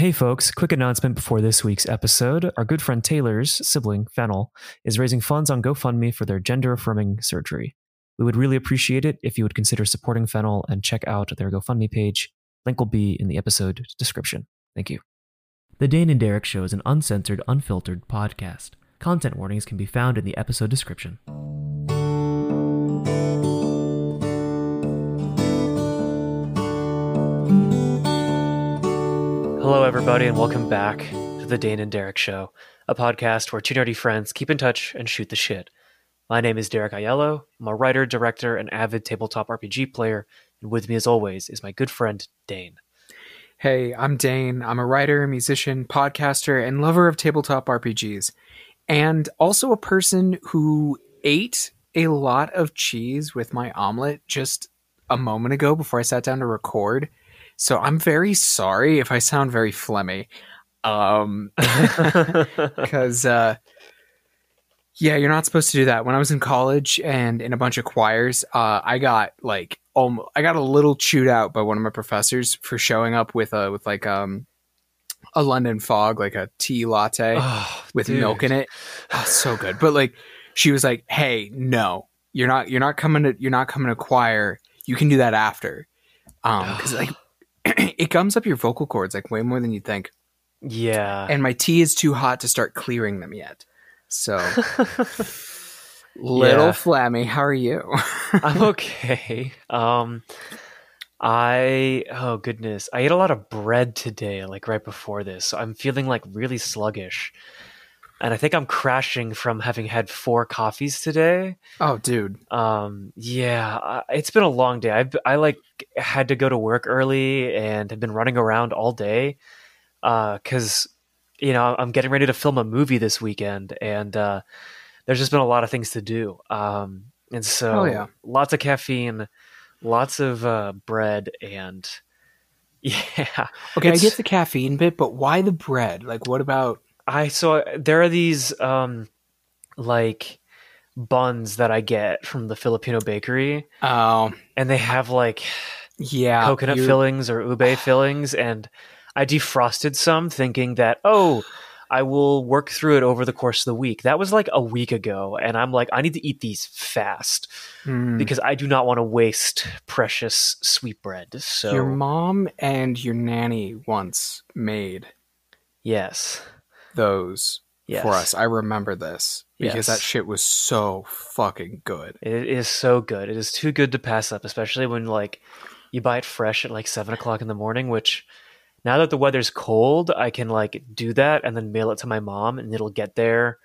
Hey folks, quick announcement before this week's episode. Our good friend Taylor's sibling, Fennel, is raising funds on GoFundMe for their gender affirming surgery. We would really appreciate it if you would consider supporting Fennel and check out their GoFundMe page. Link will be in the episode description. Thank you. The Dane and Derek Show is an uncensored, unfiltered podcast. Content warnings can be found in the episode description. Hello, everybody, and welcome back to the Dane and Derek Show, a podcast where two nerdy friends keep in touch and shoot the shit. My name is Derek Aiello. I'm a writer, director, and avid tabletop RPG player, and with me, as always, is my good friend Dane. Hey, I'm Dane. I'm a writer, musician, podcaster, and lover of tabletop RPGs, and also a person who ate a lot of cheese with my omelet just a moment ago before I sat down to record. So I'm very sorry if I sound very phlegmy. Um, because uh, yeah, you're not supposed to do that. When I was in college and in a bunch of choirs, uh, I got like um, I got a little chewed out by one of my professors for showing up with a with like um a London fog, like a tea latte Oh, with dude. milk in it. Oh, so good. But like she was like, "Hey, no. You're not you're not coming to you're not coming to choir. You can do that after." Um cuz like it gums up your vocal cords like way more than you think. Yeah. And my tea is too hot to start clearing them yet. So little Yeah. flammy, how are you? I'm okay. Um, I oh goodness, I ate a lot of bread today, like right before this. So I'm feeling like really sluggish, and I think I'm crashing from having had four coffees today. oh, dude. Um, yeah, I- it's been a long day. I've I like had to go to work early and have been running around all day, uh, because you know I'm getting ready to film a movie this weekend, and uh, there's just been a lot of things to do. Um, and so Hell yeah. lots of caffeine, lots of uh, bread, and yeah, Okay, I get the caffeine bit, but why the bread? Like what about I so there are these um like buns that I get from the Filipino bakery. Oh, and they have like yeah. coconut you're- fillings or ube fillings and i defrosted some thinking that oh i will work through it over the course of the week that was like a week ago and i'm like i need to eat these fast Hmm. because i do not want to waste precious sweet bread so Your mom and your nanny once made yes those yes for us. I remember this because Yes. that shit was so fucking good. it is so good it is too good to pass up especially when like you buy it fresh at like seven o'clock in the morning which now that the weather's cold i can like do that and then mail it to my mom and it'll get there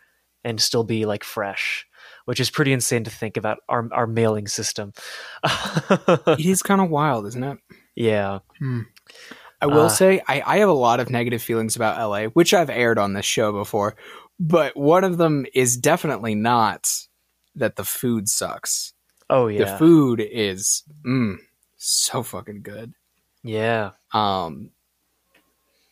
and still be like fresh which is pretty insane to think about our, our mailing system It is kind of wild, isn't it? yeah hmm. I will Uh, say I, I have a lot of negative feelings about LA, which I've aired on this show before, but one of them is definitely not that the food sucks. oh yeah. The food is mm, so fucking good. yeah Um,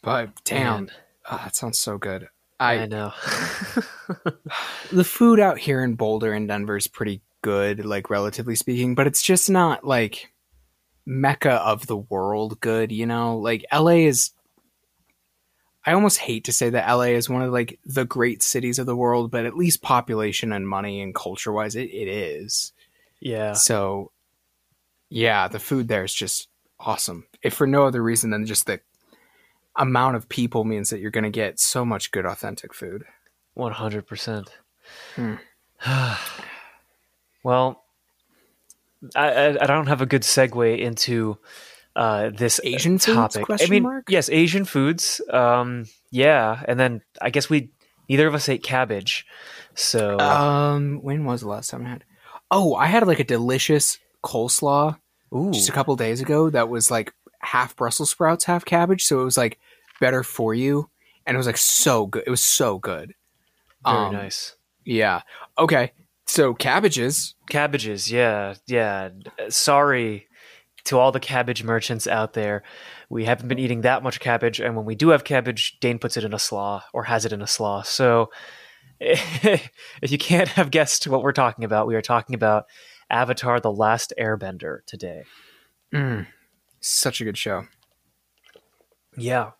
but damn, ah, that sounds so good. i, I know the food out here in Boulder and Denver is pretty good, like relatively speaking, but it's just not like mecca of the world good, you know? Like LA is I almost hate to say that LA is one of like the great cities of the world, but at least population and money and culture wise it, it is. yeah So yeah, the food there is just awesome. If for no other reason than just the amount of people means that you're going to get so much good authentic food. 100% Hmm. well I, I i don't have a good segue into uh this Asian topic question i mean mark? yes asian foods um yeah and then i guess we neither of us ate cabbage so Um, when was the last time I had? Oh, I had like a delicious coleslaw ooh, just a couple days ago. That was like half Brussels sprouts, half cabbage. So it was like better for you, and it was like so good. It was so good. very um, nice Yeah. Okay. So cabbages. cabbages yeah yeah. Sorry to all the cabbage merchants out there. We haven't been eating that much cabbage and when we do have cabbage dane puts it in a slaw or has it in a slaw. So if you can't have guessed what we're talking about we are talking about avatar the last airbender today. Mm, such a good show. yeah.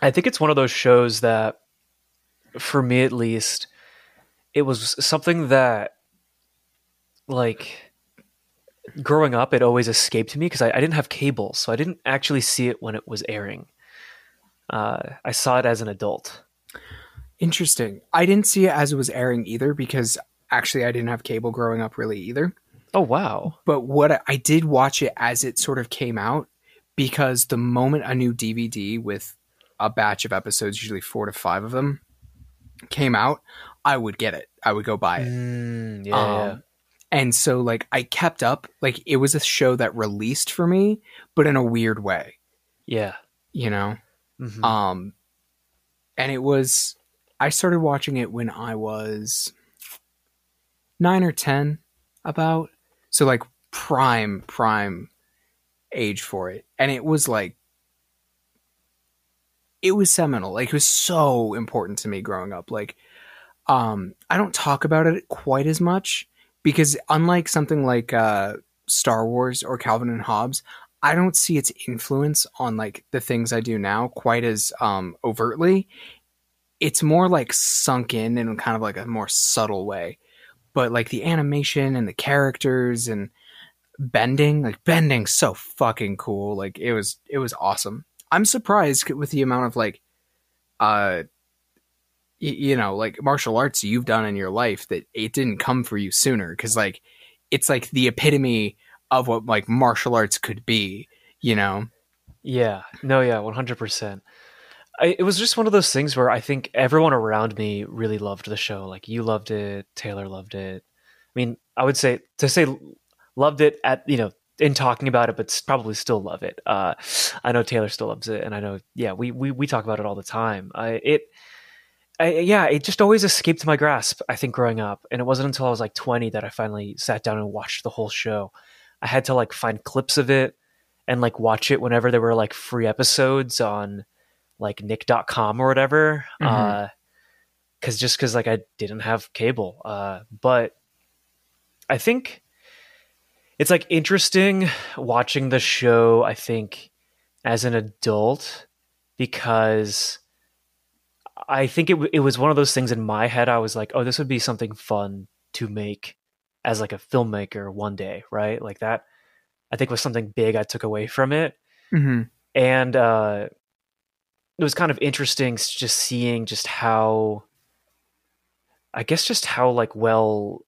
I think it's one of those shows that, for me at least, it was something that, like, growing up, it always escaped me because I, I, didn't have cable, so I didn't actually see it when it was airing. Uh, I saw it as an adult. Interesting. I didn't see it as it was airing either because actually I didn't have cable growing up really either. Oh wow. But what I, I did watch it as it sort of came out because the moment a new DVD with a batch of episodes, usually 4 to 5 of them, came out, I would get it. I would go buy it. Mm, yeah, um, yeah. And so like I kept up like it was a show that released for me but in a weird way. Yeah. You know. Mm-hmm. Um and it was I started watching it when I was 9 or 10 about so like prime prime age for it. And it was like it was seminal. Like it was so important to me growing up. Like um I don't talk about it quite as much because unlike something like uh Star Wars or Calvin and Hobbes, I don't see its influence on like the things I do now quite as um overtly. It's more like sunk in in kind of like a more subtle way but like the animation and the characters and bending, like bending so fucking cool. Like it was it was awesome. I'm surprised with the amount of like uh you know, like martial arts you've done in your life that it didn't come for you sooner cuz like it's like the epitome of what like martial arts could be, you know. Yeah. No, yeah, 100%. I, it was just one of those things where I think everyone around me really loved the show. Like you loved it, Taylor loved it. I mean, I would say to say loved it at you know in talking about it, but probably still love it. Uh, I know Taylor still loves it, and I know yeah, we we we talk about it all the time. I it. I, yeah, it just always escaped my grasp. I think growing up, and it wasn't until I was like 20 that I finally sat down and watched the whole show. I had to like find clips of it and like watch it whenever there were like free episodes on like nick.com or whatever mm-hmm. uh cuz just cuz like I didn't have cable uh but I think it's like interesting watching the show I think as an adult because I think it it was one of those things in my head I was like oh this would be something fun to make as like a filmmaker one day right like that I think was something big I took away from it mm-hmm. and uh it was kind of interesting just seeing just how I guess just how like well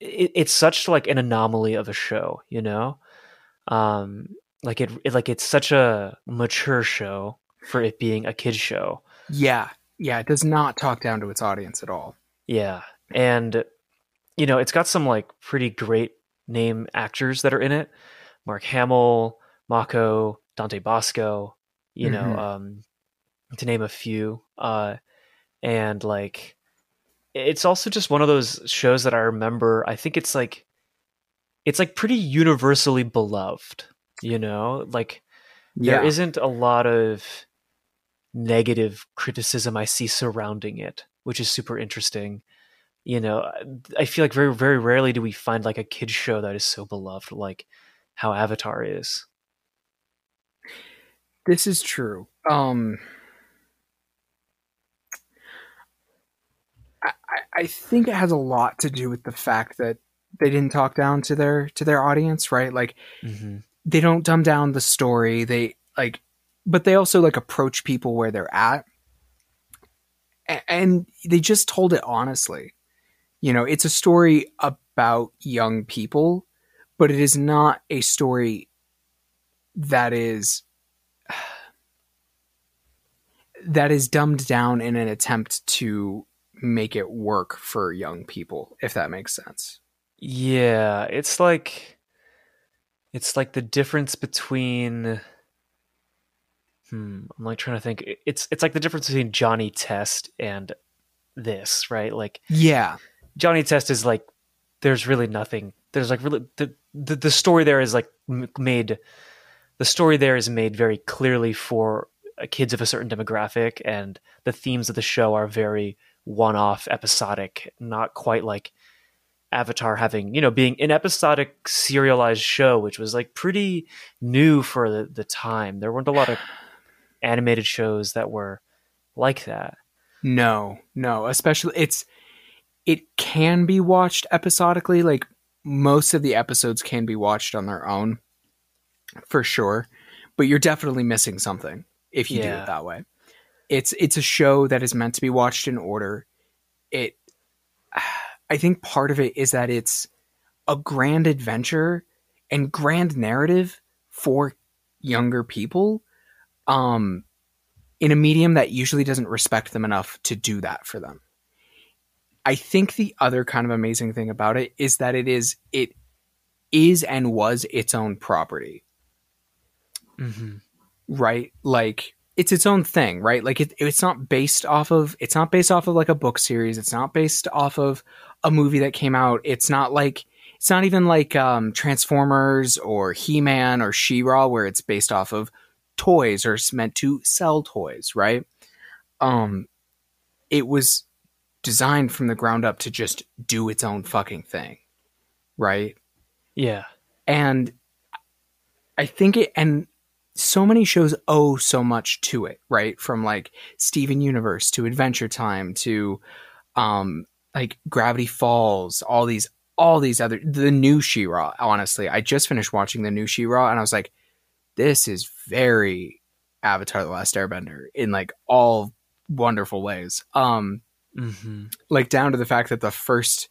it, it's such like an anomaly of a show, you know? Um like it, it like it's such a mature show for it being a kid show. Yeah. Yeah, it does not talk down to its audience at all. Yeah. And you know, it's got some like pretty great name actors that are in it. Mark Hamill, Mako, Dante Basco, you mm-hmm. know, um, to name a few. Uh, and like, it's also just one of those shows that I remember. I think it's like, it's like pretty universally beloved. You know, like yeah. there isn't a lot of negative criticism I see surrounding it, which is super interesting. You know, I feel like very, very rarely do we find like a kids show that is so beloved, like how Avatar is. This is true. Um, I, I think it has a lot to do with the fact that they didn't talk down to their to their audience, right? Like mm-hmm. they don't dumb down the story. They like, but they also like approach people where they're at, and they just told it honestly. You know, it's a story about young people, but it is not a story that is that is dumbed down in an attempt to make it work for young people, if that makes sense. Yeah, it's like it's like the difference between hmm, I'm like trying to think it's it's like the difference between Johnny Test and this, right? Like Yeah. Johnny Test is like there's really nothing. There's like really the the, the story there is like made the story there is made very clearly for kids of a certain demographic and the themes of the show are very one-off episodic not quite like avatar having you know being an episodic serialized show which was like pretty new for the, the time there weren't a lot of animated shows that were like that. No, no, especially it's it can be watched episodically. Like most of the episodes can be watched on their own, for sure. But you're definitely missing something if you do it that way. It's it's a show that is meant to be watched in order. It, I think part of it is that it's a grand adventure and grand narrative for younger people, um, in a medium that usually doesn't respect them enough to do that for them. I think the other kind of amazing thing about it is that it is it is and was its own property, Mm-hmm. right? Like it's its own thing, right? Like it, it's not based off of it's not based off of like a book series. It's not based off of a movie that came out. It's not like it's not even like um, Transformers or He Man or She Ra, where it's based off of toys or it's meant to sell toys, right? Um, it was designed from the ground up to just do its own fucking thing, right? Yeah. and I think it and so many shows owe so much to it, right? From like Steven Universe to Adventure Time to um like Gravity Falls, all these all these other the new She-Ra, honestly. I just finished watching the new She-Ra and I was like this is very Avatar the Last Airbender in like all wonderful ways. Um Mm-hmm. like down to the fact that the first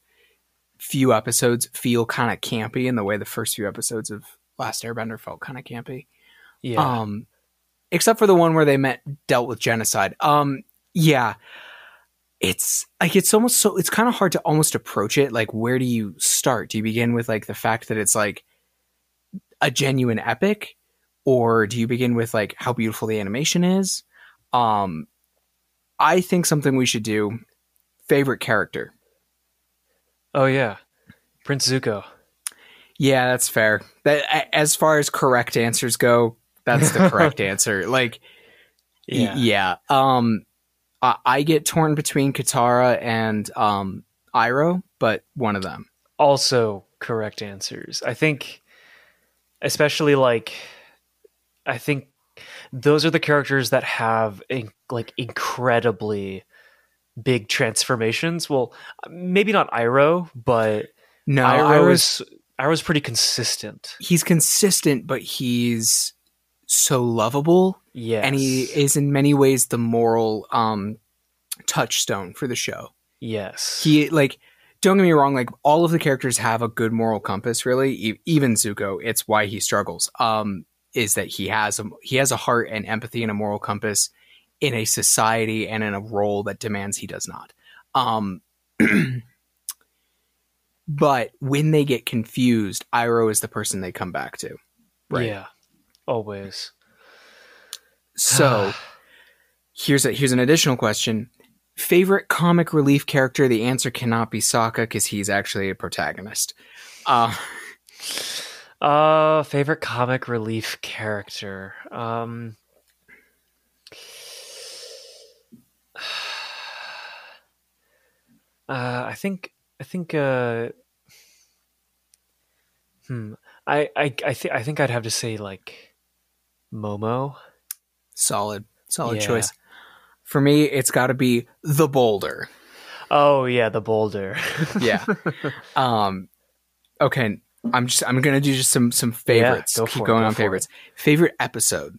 few episodes feel kind of campy in the way the first few episodes of Last Airbender felt kind of campy. Yeah. Um, except for the one where they met dealt with genocide. Um, yeah, it's like it's almost so it's kind of hard to almost approach it. Like, where do you start? Do you begin with like the fact that it's like a genuine epic, or do you begin with like how beautiful the animation is? Um, I think something we should do. Favorite character. oh yeah. Prince Zuko. Yeah, that's fair. That as far as correct answers go, that's the correct answer. Like, yeah, Yeah. yeah. Um, I, I get torn between Katara and um Iroh, but one of them. also correct answers. I think, especially like, I think those are the characters that have in, like incredibly big transformations. Well, maybe not Iroh, but No, Iroh Iroh's is Iroh's pretty consistent. he's consistent, but he's so lovable, Yes, and he is in many ways the moral um touchstone for the show. yes, he like don't get me wrong like all of the characters have a good moral compass really e- even zuko it's why he struggles um is that he has a he has a heart and empathy and a moral compass in a society and in a role that demands he does not. Um but when they get confused Iroh is the person they come back to. Right. yeah, always. so here's a here's an additional question. Favorite comic relief character? The answer cannot be Sokka because he's actually a protagonist. Uh Uh, favorite comic relief character. Um, uh, I think I think uh, hmm. I I I think I think I'd have to say like Momo. solid solid Yeah. choice for me it's got to be the boulder Oh yeah, the boulder. yeah um okay i'm just i'm gonna do just some some favorites go keep for it, going go on favorites favorite episode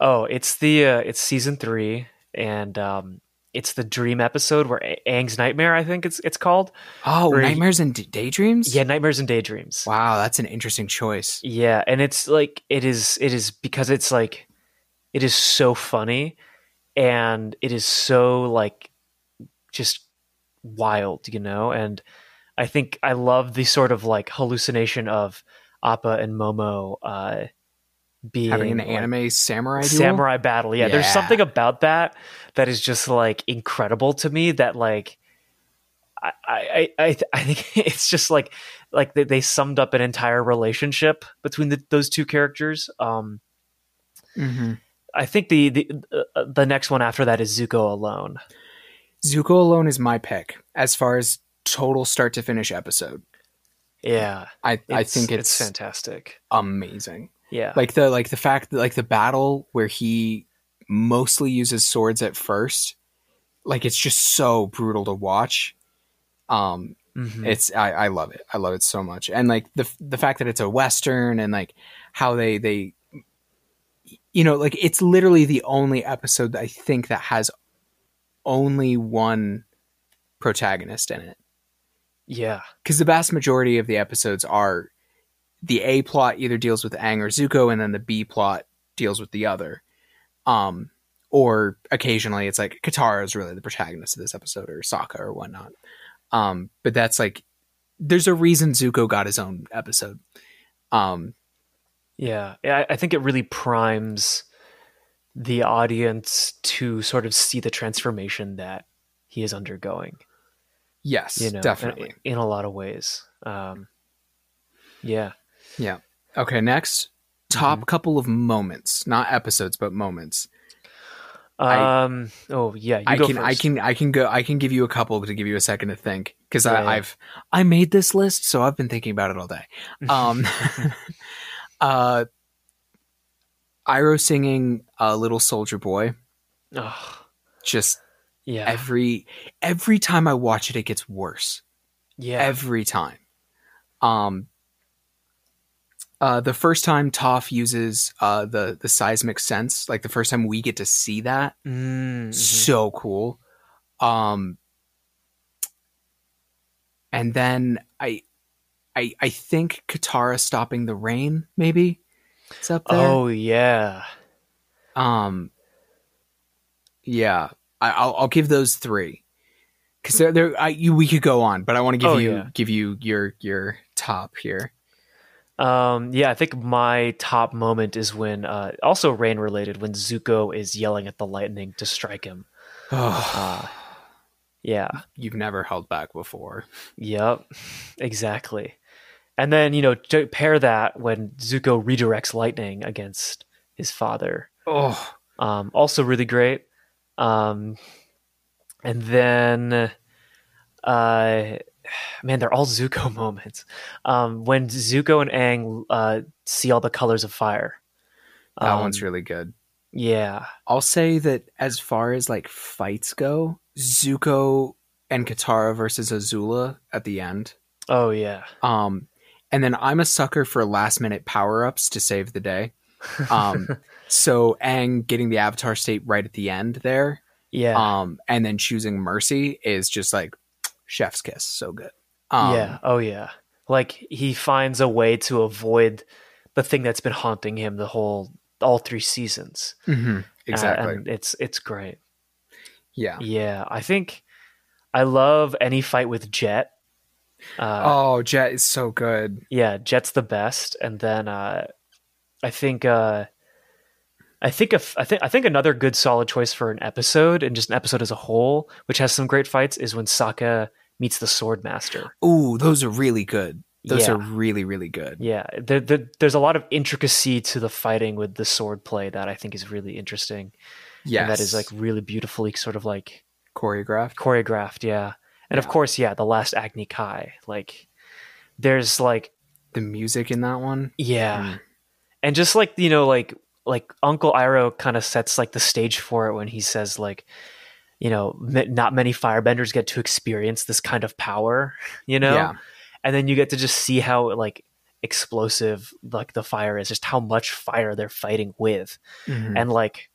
Oh, it's the uh, it's season three, and um, it's the dream episode where A- Aang's nightmare. I think it's it's called. oh nightmares and D- daydreams Yeah, nightmares and daydreams. wow that's an interesting choice Yeah, and it's like it is it is because it's like it is so funny and it is so like just wild, you know? And I think I love the sort of like hallucination of Appa and Momo uh being having an like, anime samurai duel? samurai battle. Yeah, there's something about that that is just like incredible to me that like I I I, I think it's just like like they, they summed up an entire relationship between the, those two characters. Um, Mhm. I think the the uh, the next one after that is Zuko alone. zuko alone is my pick as far as total start to finish episode Yeah, i i think it's, fantastic. amazing Yeah, like the like the fact that like the battle where he mostly uses swords at first. Like it's just so brutal to watch. Um, Mhm. it's I, I love it. I love it so much, and like the the fact that it's a western and like how they they, you know, like it's literally the only episode I think that has only one protagonist in it yeah. because the vast majority of the episodes are the A plot either deals with Aang or Zuko, and then the B plot deals with the other. Um, or occasionally it's like Katara is really the protagonist of this episode, or Sokka or whatnot. Um, but that's like there's a reason Zuko got his own episode. Um, Yeah, I, I think it really primes the audience to sort of see the transformation that he is undergoing. Yes, You know, definitely. in, in a lot of ways. Um, yeah. Yeah. Okay. Next, top couple of moments, not episodes, but moments. I- Um. oh yeah. You I can, I can, I can go. I can give you a couple to give you a second to think because Yeah, yeah. I've I made this list, so I've been thinking about it all day. Um, uh, Iroh singing uh, "Little Soldier Boy." Oh, Just yeah. every every time I watch it, it gets worse. yeah. Every time. Um. Uh, the first time Toph uses uh, the the seismic sense, like the first time we get to see that, Mm, mhm. so cool. Um, and then I, I, I think Katara stopping the rain maybe it's up there. Oh yeah. Um, yeah, I, I'll I'll give those three because there there I you we could go on, but I want to give Oh, you yeah. give you your your top here. Um, yeah, I think my top moment is when, uh, also rain related, when Zuko is yelling at the lightning to strike him. Uh, yeah, You've never held back before. yep, exactly. And then, you know, to pair that when Zuko redirects lightning against his father. Oh, Um, also really great. Um, and then, uh, man, they're all Zuko moments. Um, when Zuko and Aang uh, see all the colors of fire. that Um, one's really good. Yeah. I'll say that as far as like fights go, Zuko and Katara versus Azula at the end. Oh yeah. Um, and then I'm a sucker for last minute power ups to save the day. Um, so Aang getting the Avatar state right at the end there, yeah. um, and then choosing Mercy is just like chef's kiss. So good. Um, yeah. Oh yeah. Like he finds a way to avoid the thing that's been haunting him the whole all three seasons. mhm, Uh, exactly. and it's it's great. yeah. Yeah. I think I love any fight with Jet. Uh, oh, Jet is so good. yeah, Jet's the best, and then uh, I think uh, I think if, I think I think another good solid choice for an episode and just an episode as a whole, which has some great fights, is when Sokka meets the Sword Master. Ooh, those are really good. Those Yeah. are really, really good. Yeah, there, there, there's a lot of intricacy to the fighting with the sword play that I think is really interesting. Yes. and that is like really beautifully sort of like choreographed. choreographed. Yeah, and of course, yeah, the last Agni Kai, like there's like The music in that one. yeah, Mm. And just like you know like like uncle iroh kind of sets like the stage for it when he says like you know m- not many firebenders get to experience this kind of power you know Yeah. and then you get to just see how like explosive like the fire is just how much fire they're fighting with Mhm. and like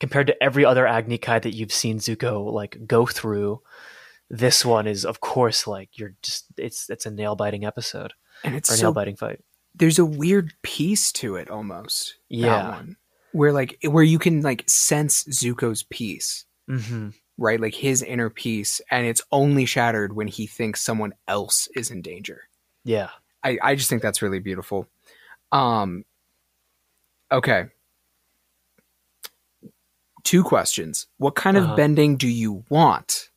compared to every other agni kai that you've seen zuko like go through this one is of course like you're just it's it's a nail biting episode and it's or so nail biting fight there's a weird piece to it almost. that Yeah. one. Where like where you can like sense Zuko's peace, mm-hmm. right? Like his inner peace, and it's only shattered when he thinks someone else is in danger. yeah I, I just think that's really beautiful. Um okay. Two questions. What kind Uh-huh. of bending do you want?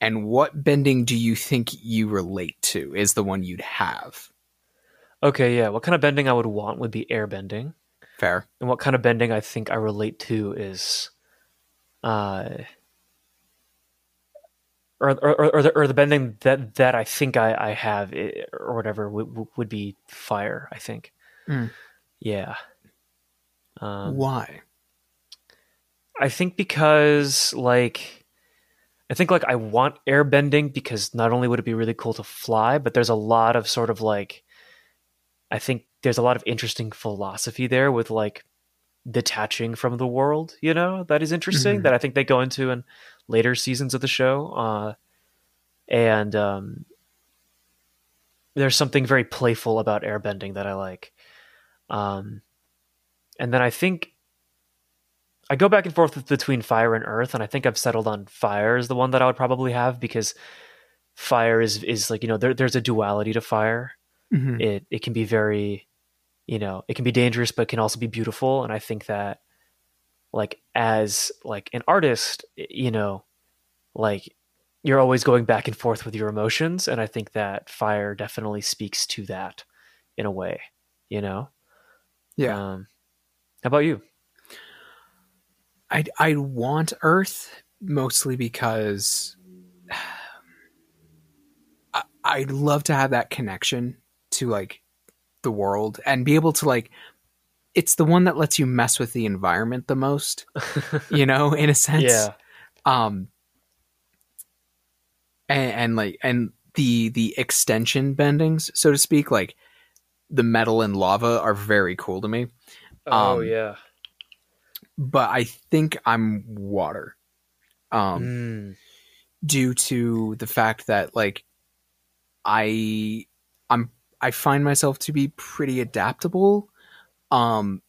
And what bending do you think you relate to is the one you'd have? Okay, yeah. What kind of bending I would want would be air bending. Fair. And what kind of bending I think I relate to is uh or or or the, or the bending that that I think I I have i- or whatever would would be fire, I think. Mm. Yeah. Um Why? I think because like I think like I want airbending because not only would it be really cool to fly, but there's a lot of sort of like I think there's a lot of interesting philosophy there with like detaching from the world, you know, that is interesting Mhm. that I think they go into in later seasons of the show. Uh and um there's something very playful about airbending that I like. Um and then I think I go back and forth between fire and earth, and I think I've settled on fire is the one that I would probably have because fire is is like you know there, there's a duality to fire. Mhm. It it can be very, you know, it can be dangerous, but it can also be beautiful. And I think that, like as like an artist, you know, like you're always going back and forth with your emotions, and I think that fire definitely speaks to that in a way. You know, Yeah. Um, how about you? I I want Earth mostly because I, I'd love to have that connection to like the world and be able to like it's the one that lets you mess with the environment the most, you know, in a sense. yeah. Um and, and like and the the extension bendings, so to speak, like the metal and lava are very cool to me. Oh Um, yeah. But I think I'm water. Um Mm. due to the fact that like I I'm I find myself to be pretty adaptable um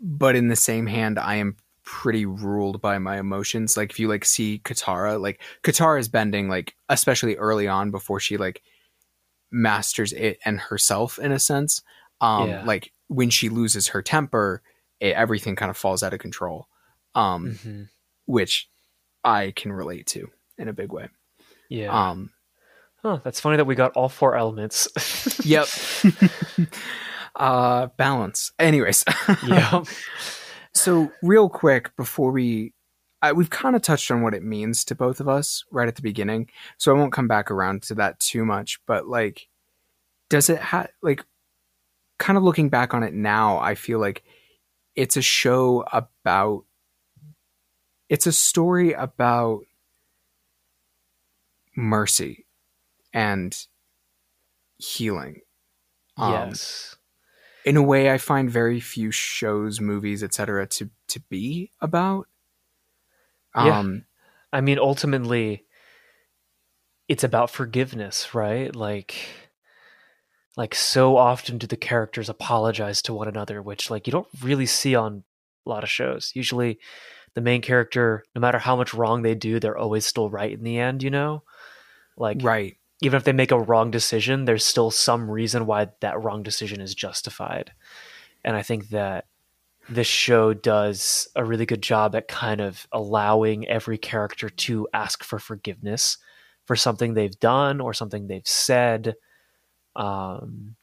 but in the same hand I am pretty ruled by my emotions like if you like see Katara like Katara's bending like especially early on before she like masters it and herself in a sense um Yeah. like when she loses her temper it, everything kind of falls out of control um Mhm. which I can relate to in a big way Yeah. um Huh, that's funny that we got all four elements. Yep. uh balance. Anyways. yep. so real quick before we I, we've kind of touched on what it means to both of us right at the beginning. So I won't come back around to that too much, but like does it have like kind of looking back on it now, I feel like it's a show about it's a story about mercy and healing. Um, yes. in a way I find very few shows, movies, etc. to to be about. Yeah. Um I mean, ultimately, it's about forgiveness, right? Like, like so often do the characters apologize to one another, which like you don't really see on a lot of shows. Usually, the main character, no matter how much wrong they do, they're always still right in the end. You know, like right. Even if they make a wrong decision, there's still some reason why that wrong decision is justified. And I think that this show does a really good job at kind of allowing every character to ask for forgiveness for something they've done or something they've said. Um,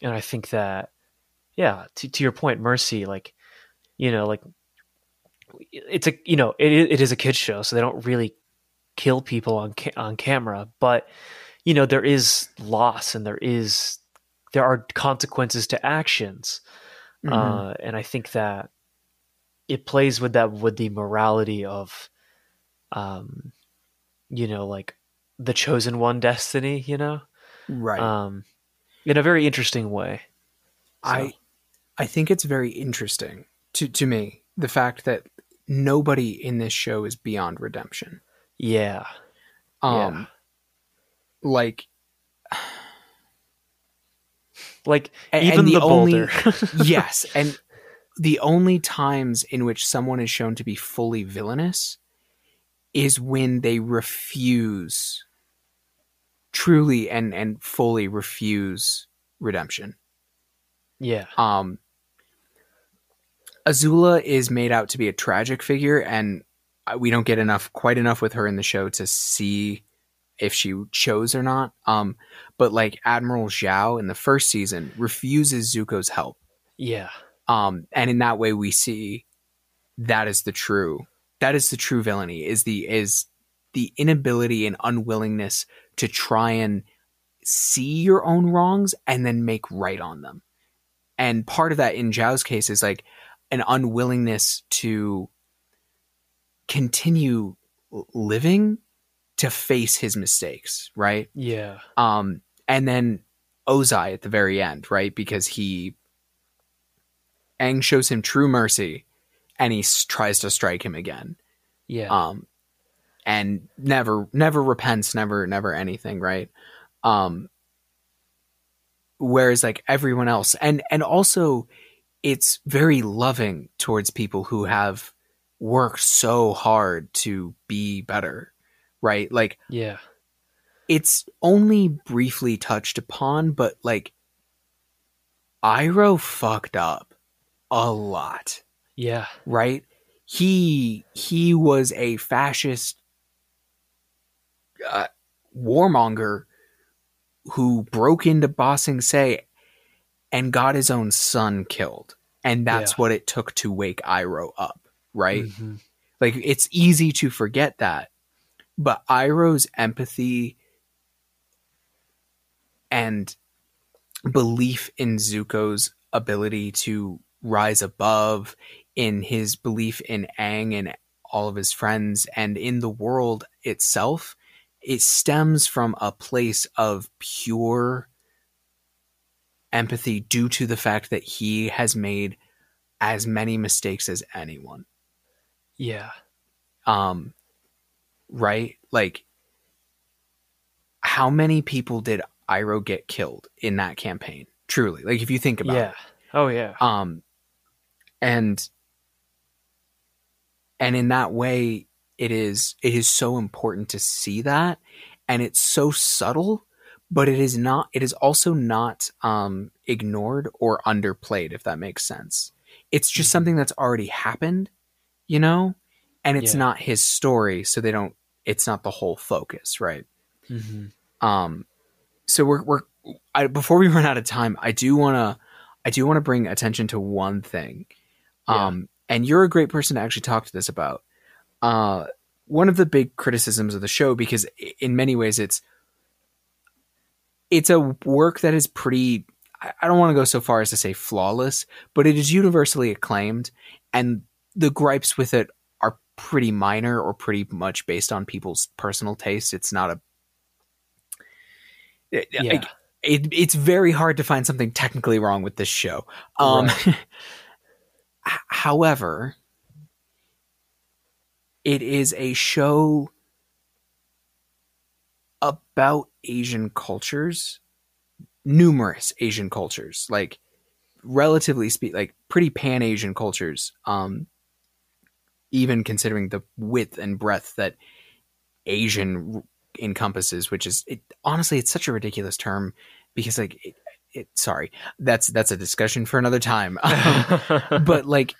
and I think that, yeah, to, to your point, Mercy, like, you know, like, it's a, you know, it, it is a kid's show, so they don't really kill people on ca- on camera, but you know there is loss and there is there are consequences to actions Mhm. uh, and i think that it plays with that with the morality of um you know like the chosen one destiny you know right. um in a very interesting way So, I I think it's very interesting to to me the fact that nobody in this show is beyond redemption. yeah Um like like even and the, only yes, and the only times in which someone is shown to be fully villainous is when they refuse truly and and fully refuse redemption. yeah Um Azula is made out to be a tragic figure and uh, we don't get enough quite enough with her in the show to see if she chose or not. Um but like Admiral Zhao in the first season refuses Zuko's help. yeah um and in that way we see that is the true that is the true villainy is the is the inability and unwillingness to try and see your own wrongs and then make right on them and part of that in Zhao's case is like an unwillingness to continue living to face his mistakes, right? Yeah. Um, and then Ozai at the very end, right? Because he Aang shows him true mercy, and he s- tries to strike him again. Yeah. Um, and never, never repents, never, never anything, right? Um, whereas like everyone else, and and also, it's very loving towards people who have worked so hard to be better, right? Like yeah. it's only briefly touched upon, but like Iroh fucked up a lot, Yeah. right? He he was a fascist uh, warmonger who broke into Ba Sing Se and got his own son killed, and that's Yeah. what it took to wake Iroh up, right? Mhm. Like it's easy to forget that. But Iroh's empathy and belief in Zuko's ability to rise above, in his belief in Aang and all of his friends, and in the world itself, it stems from a place of pure empathy due to the fact that he has made as many mistakes as anyone Yeah. um right? Like how many people did Iroh get killed in that campaign? Truly. Like if you think about Yeah. Oh yeah. um and and in that way it is it is so important to see that. And it's so subtle but it is not it is also not um ignored or underplayed if that makes sense. It's just Mhm. something that's already happened you know and it's Yeah. not his story so they don't it's not the whole focus right hmm um so we're we're I, before we run out of time i do want to i do want to bring attention to one thing Yeah. um and you're a great person to actually talk to this about uh one of the big criticisms of the show because in many ways it's it's a work that is pretty I don't want to go so far as to say flawless, but it is universally acclaimed, and the gripes with it pretty minor or pretty much based on people's personal taste. It's not a it- Yeah. like, it, it's very hard to find something technically wrong with this show. Um, h- however, it is a show about Asian cultures, numerous Asian cultures, like relatively speak, like pretty pan Asian cultures. Um, even considering the width and breadth that Asian encompasses, which is it, honestly, it's such a ridiculous term because like it, it sorry, that's that's a discussion for another time. Um, but like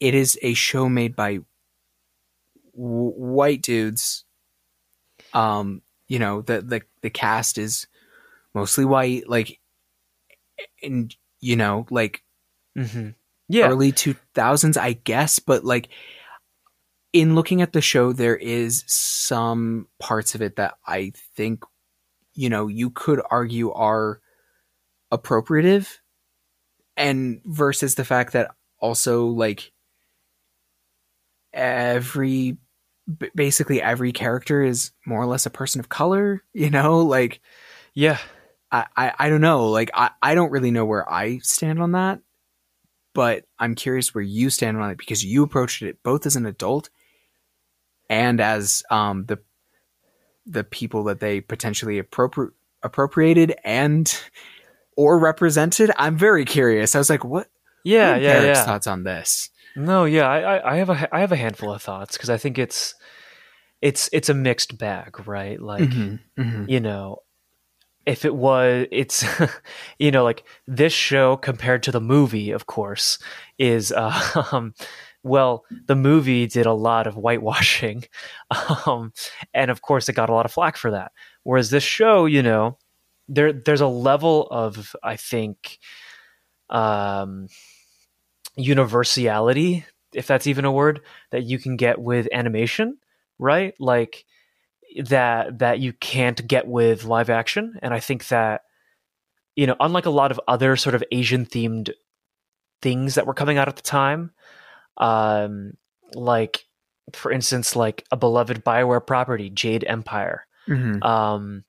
it is a show made by w- white dudes um you know the the the cast is mostly white like and you know like hmm Yeah. early 2000s i guess but like in looking at the show there is some parts of it that i think you know you could argue are appropriative and versus the fact that also like every basically every character is more or less a person of color you know like Yeah. I, I, I don't know. Like I, I don't really know where I stand on that, but I'm curious where you stand on it because you approached it both as an adult and as um the the people that they potentially appropri- appropriated and or represented. I'm very curious. I was like, what? Yeah. what are Yeah. Derek's Yeah. Thoughts on this? No, yeah, I, I, have a I have a handful of thoughts because I think it's it's it's a mixed bag, right? Like Mhm, mhm. you know, if it was, it's you know, like this show compared to the movie, of course, is uh, um, well, the movie did a lot of whitewashing, um, and of course, it got a lot of flack for that. Whereas this show, you know, there there's a level of I think um universality if that's even a word that you can get with animation right like that that you can't get with live action and i think that you know unlike a lot of other sort of asian themed things that were coming out at the time um like for instance, like a beloved Bioware property, Jade Empire. Mhm. Um,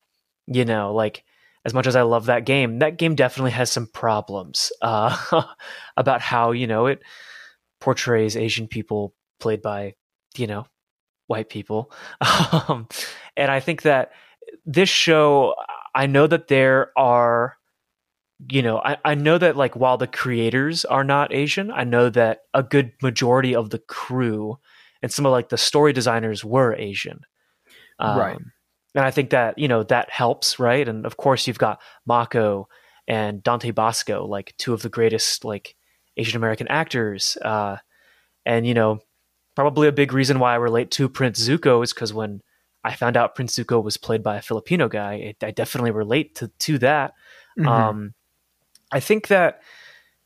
you know, like as much as I love that game, that game definitely has some problems uh, about how you know it portrays Asian people played by you know white people, um, and I think that this show, I know that there are. You know, I, I know that like while the creators are not Asian, I know that a good majority of the crew and some of like the story designers were Asian. Right. Um, and I think that you know that helps, right? And of course, you've got Mako and Dante Basco, like two of the greatest like Asian American actors. Uh, and you know, probably a big reason why I relate to Prince Zuko is because when I found out Prince Zuko was played by a Filipino guy, it, I definitely relate to to that. Mhm. Um, I think that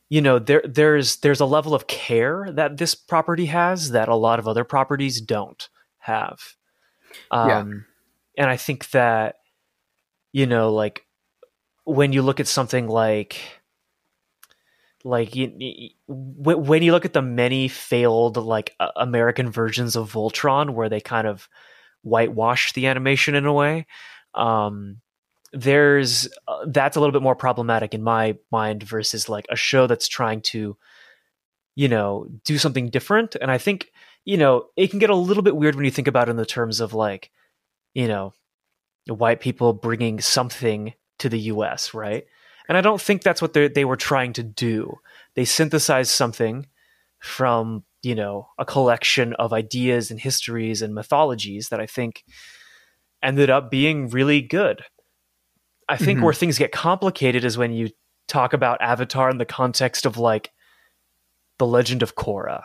you know there there's there's a level of care that this property has that a lot of other properties don't have. Um, Yeah. And I think that you know, like when you look at something like like you, you- when you look at the many failed like uh, American versions of Voltron where they kind of whitewash the animation in a way, um, there's uh, that's a little bit more problematic in my mind versus like a show that's trying to you know do something different. And i think you know it can get a little bit weird when you think about it in the terms of like you know white people bringing something to the us right and i don't think that's what they they were trying to do. They synthesized something from you know a collection of ideas and histories and mythologies that i think ended up being really good. I think Mhm. where things get complicated is when you talk about Avatar in the context of like the Legend of Korra,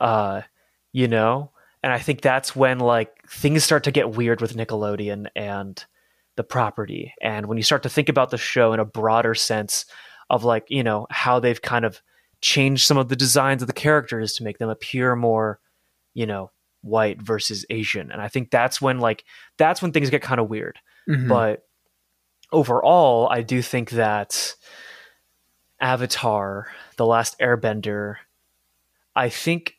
uh, you know, and I think that's when like things start to get weird with Nickelodeon and the property, and when you start to think about the show in a broader sense of like you know how they've kind of changed some of the designs of the characters to make them appear more, you know, white versus Asian, and I think that's when like that's when things get kind of weird. Mhm. but overall i do think that avatar the last airbender i think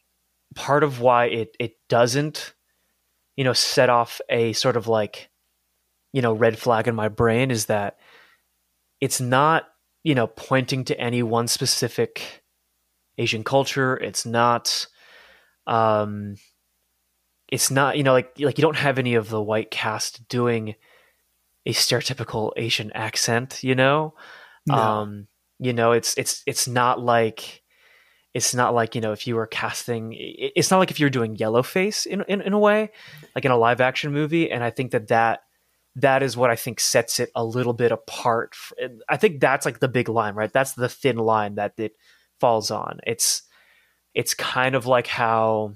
part of why it it doesn't you know set off a sort of like you know red flag in my brain is that it's not you know pointing to any one specific asian culture it's not um it's not you know like like you don't have any of the white cast doing a stereotypical Asian accent, you know? No. Um, you know, it's it's it's not like it's not like, you know, if you were casting it's not like if you're doing yellowface in, in in a way, like in a live action movie, and I think that that that is what I think sets it a little bit apart. I think that's like the big line, right? That's the thin line that it falls on. It's it's kind of like how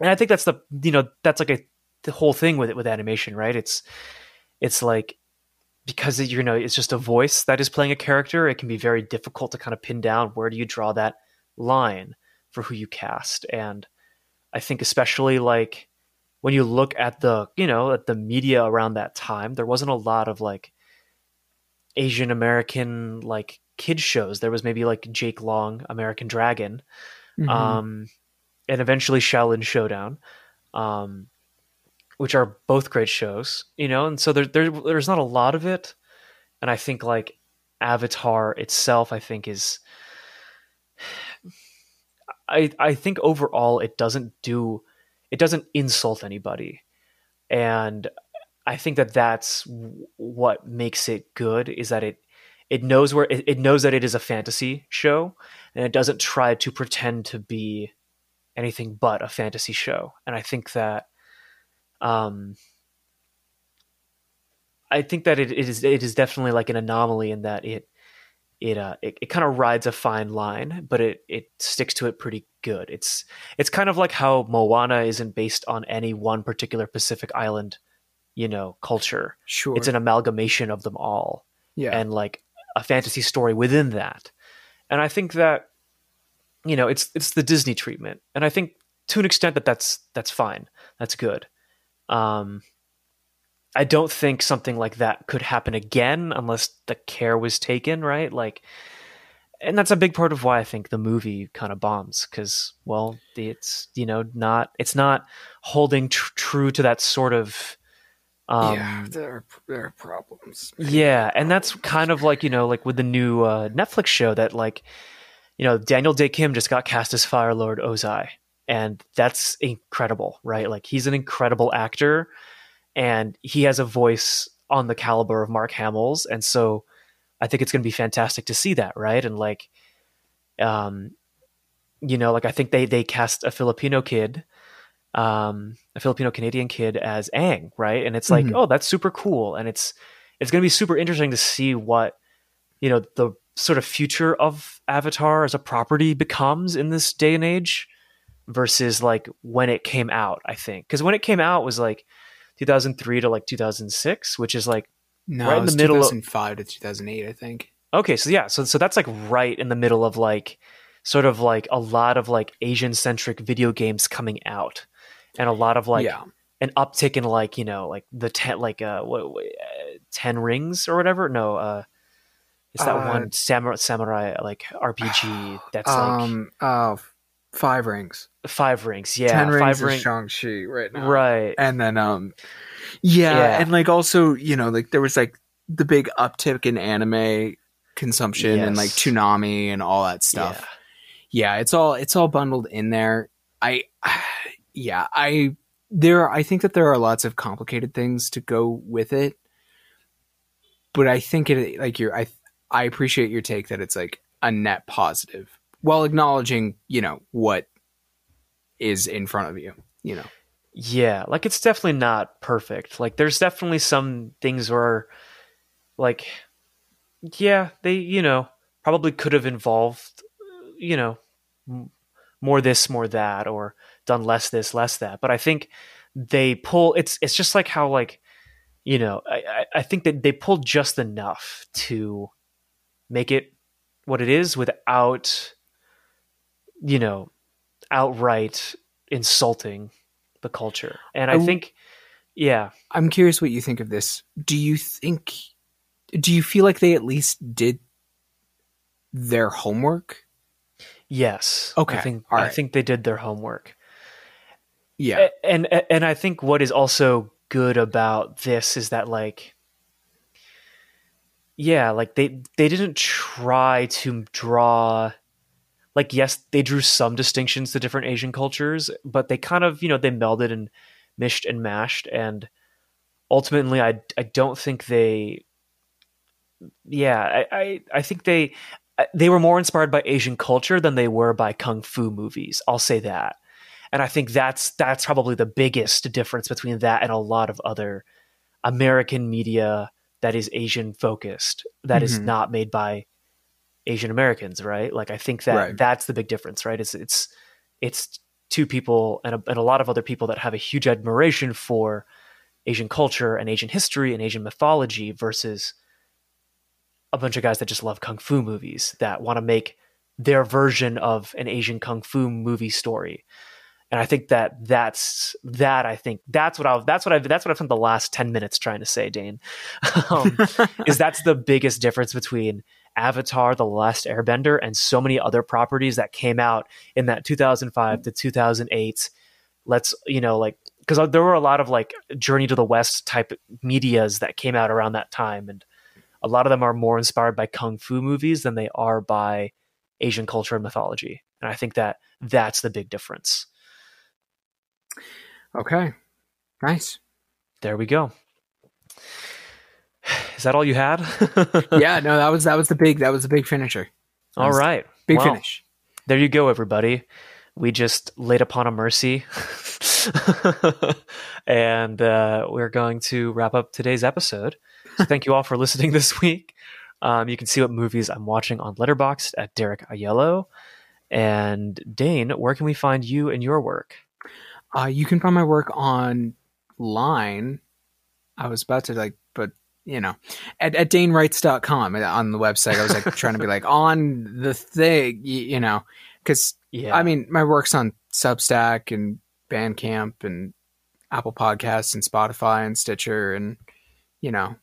and I think that's the you know, that's like a the whole thing with it with animation, right? It's it's like because you know it's just a voice that is playing a character it can be very difficult to kind of pin down where do you draw that line for who you cast and i think especially like when you look at the you know at the media around that time there wasn't a lot of like asian american like kid shows there was maybe like jake long american dragon Mhm. um, and eventually Xiaolin Showdown, um, which are both great shows, you know. And so there, there, there's not a lot of it, and I think like Avatar itself, I think is, I, I think overall it doesn't do, it doesn't insult anybody, and I think that that's what makes it good is that it it knows where it, it knows that it is a fantasy show and it doesn't try to pretend to be anything but a fantasy show. And i think that um i think that it, it is it is definitely like an anomaly in that it it uh it, it kind of rides a fine line but it it sticks to it pretty good it's it's kind of like how moana isn't based on any one particular pacific island you know culture sure. it's an amalgamation of them all yeah. and like a fantasy story within that. And I think that you know it's it's the Disney treatment, and I think to an extent that that's that's fine, that's good. Um, I don't think something like that could happen again unless the care was taken right. Like and that's a big part of why I think the movie kind of bombs because, well, it's you know not it's not holding tr- true to that sort of. Um, yeah, there are, there are problems. Yeah, and that's kind of like you know like with the new uh, Netflix show that like, you know, Daniel Dae Kim just got cast as Fire Lord Ozai, and that's incredible, right? Like he's an incredible actor, and he has a voice on the caliber of Mark Hamill's, and so I think it's going to be fantastic to see that, right? And like, um, you know, like I think they they cast a Filipino kid, um, a Filipino Canadian kid as Aang, right? And it's like, Mhm. oh, that's super cool, and it's it's going to be super interesting to see what you know the sort of future of Avatar as a property becomes in this day and age versus like when it came out. I think because when it came out was like 2003 to like 2006, which is like No, Right in the middle of- 2005 to 2008, I think. Okay, so yeah, so so that's like right in the middle of like sort of like a lot of like Asian centric video games coming out, and a lot of like yeah, an uptick in like you know like the ten like uh what, what uh, ten rings or whatever. No, uh, it's that Uh, one samurai samurai like RPG that's like um, oh, five rings. five rings. Yeah, Ten rings five is ring. Shang-Chi right now. Right. And then, um, yeah, Yeah. and like also, you know, like there was like the big uptick in anime consumption and like Yes. Toonami and all that stuff. Yeah. it's all it's all bundled in there. I, yeah, I there. I think that there are lots of complicated things to go with it, but I think it like you're I I appreciate your take that it's like a net positive while acknowledging you know what is in front of you. You know. Yeah, like it's definitely not perfect. Like there's definitely some things where like yeah, they, you know, probably could have involved you know, more this, more that or done less this, less that. But I think they pull it's it's just like how like you know, I I- I think that they pulled just enough to make it what it is without you know, outright insulting the culture. And I think, yeah, I'm curious what you think of this. Do you think do you feel like they at least did their homework? yes. Okay, I think all I think they did their homework. Yeah. A- And and I think what is also good about this is that like yeah, like they they didn't try to draw like yes, they drew some distinctions to different Asian cultures, but they kind of, you know, they melded and mished and mashed and ultimately I I don't think they yeah, I I, I think they they were more inspired by Asian culture than they were by kung fu movies. I'll say that. And I think that's that's probably the biggest difference between that and a lot of other American media that is Asian focused that is Mhm. not made by Asian Americans, right? Like I think that Right. that's the big difference, right? It's it's it's two people and a, and a lot of other people that have a huge admiration for Asian culture and Asian history and Asian mythology versus a bunch of guys that just love kung fu movies that want to make their version of an Asian kung fu movie story. And I think that that's that. I think that's what I that's what I that's what I've spent the last ten minutes trying to say, Dane. um, is that's the biggest difference between Avatar: The Last Airbender and so many other properties that came out in that 2005 to 2008. Let's you know like because uh, there were a lot of like Journey to the West type medias that came out around that time, and a lot of them are more inspired by kung fu movies than they are by Asian culture and mythology. And I think that that's the big difference. okay. Nice. There we go. Is that all you had? yeah, no, that was that was the big that was the big finisher. That all right. Big Well, finish. There you go, everybody. We just laid upon a mercy. and uh, we're going to wrap up today's episode. So thank you all for listening this week. Um, you can see what movies I'm watching on Letterboxd at Derek Aiello. And Dane, where can we find you and your work? Uh, you can find my work online. I was about to like, you know, at, at danewrites.com uh, on the website. I was like trying to be like on the thing, you, you know, because Yeah. I mean, my work's on Substack and Bandcamp and Apple Podcasts and Spotify and Stitcher and, you know,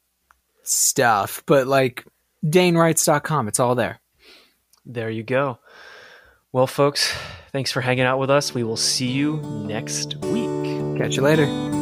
stuff. But like, danewrites.com, it's all there. There you go. Well, folks, thanks for hanging out with us. We will see you next week. Catch you later.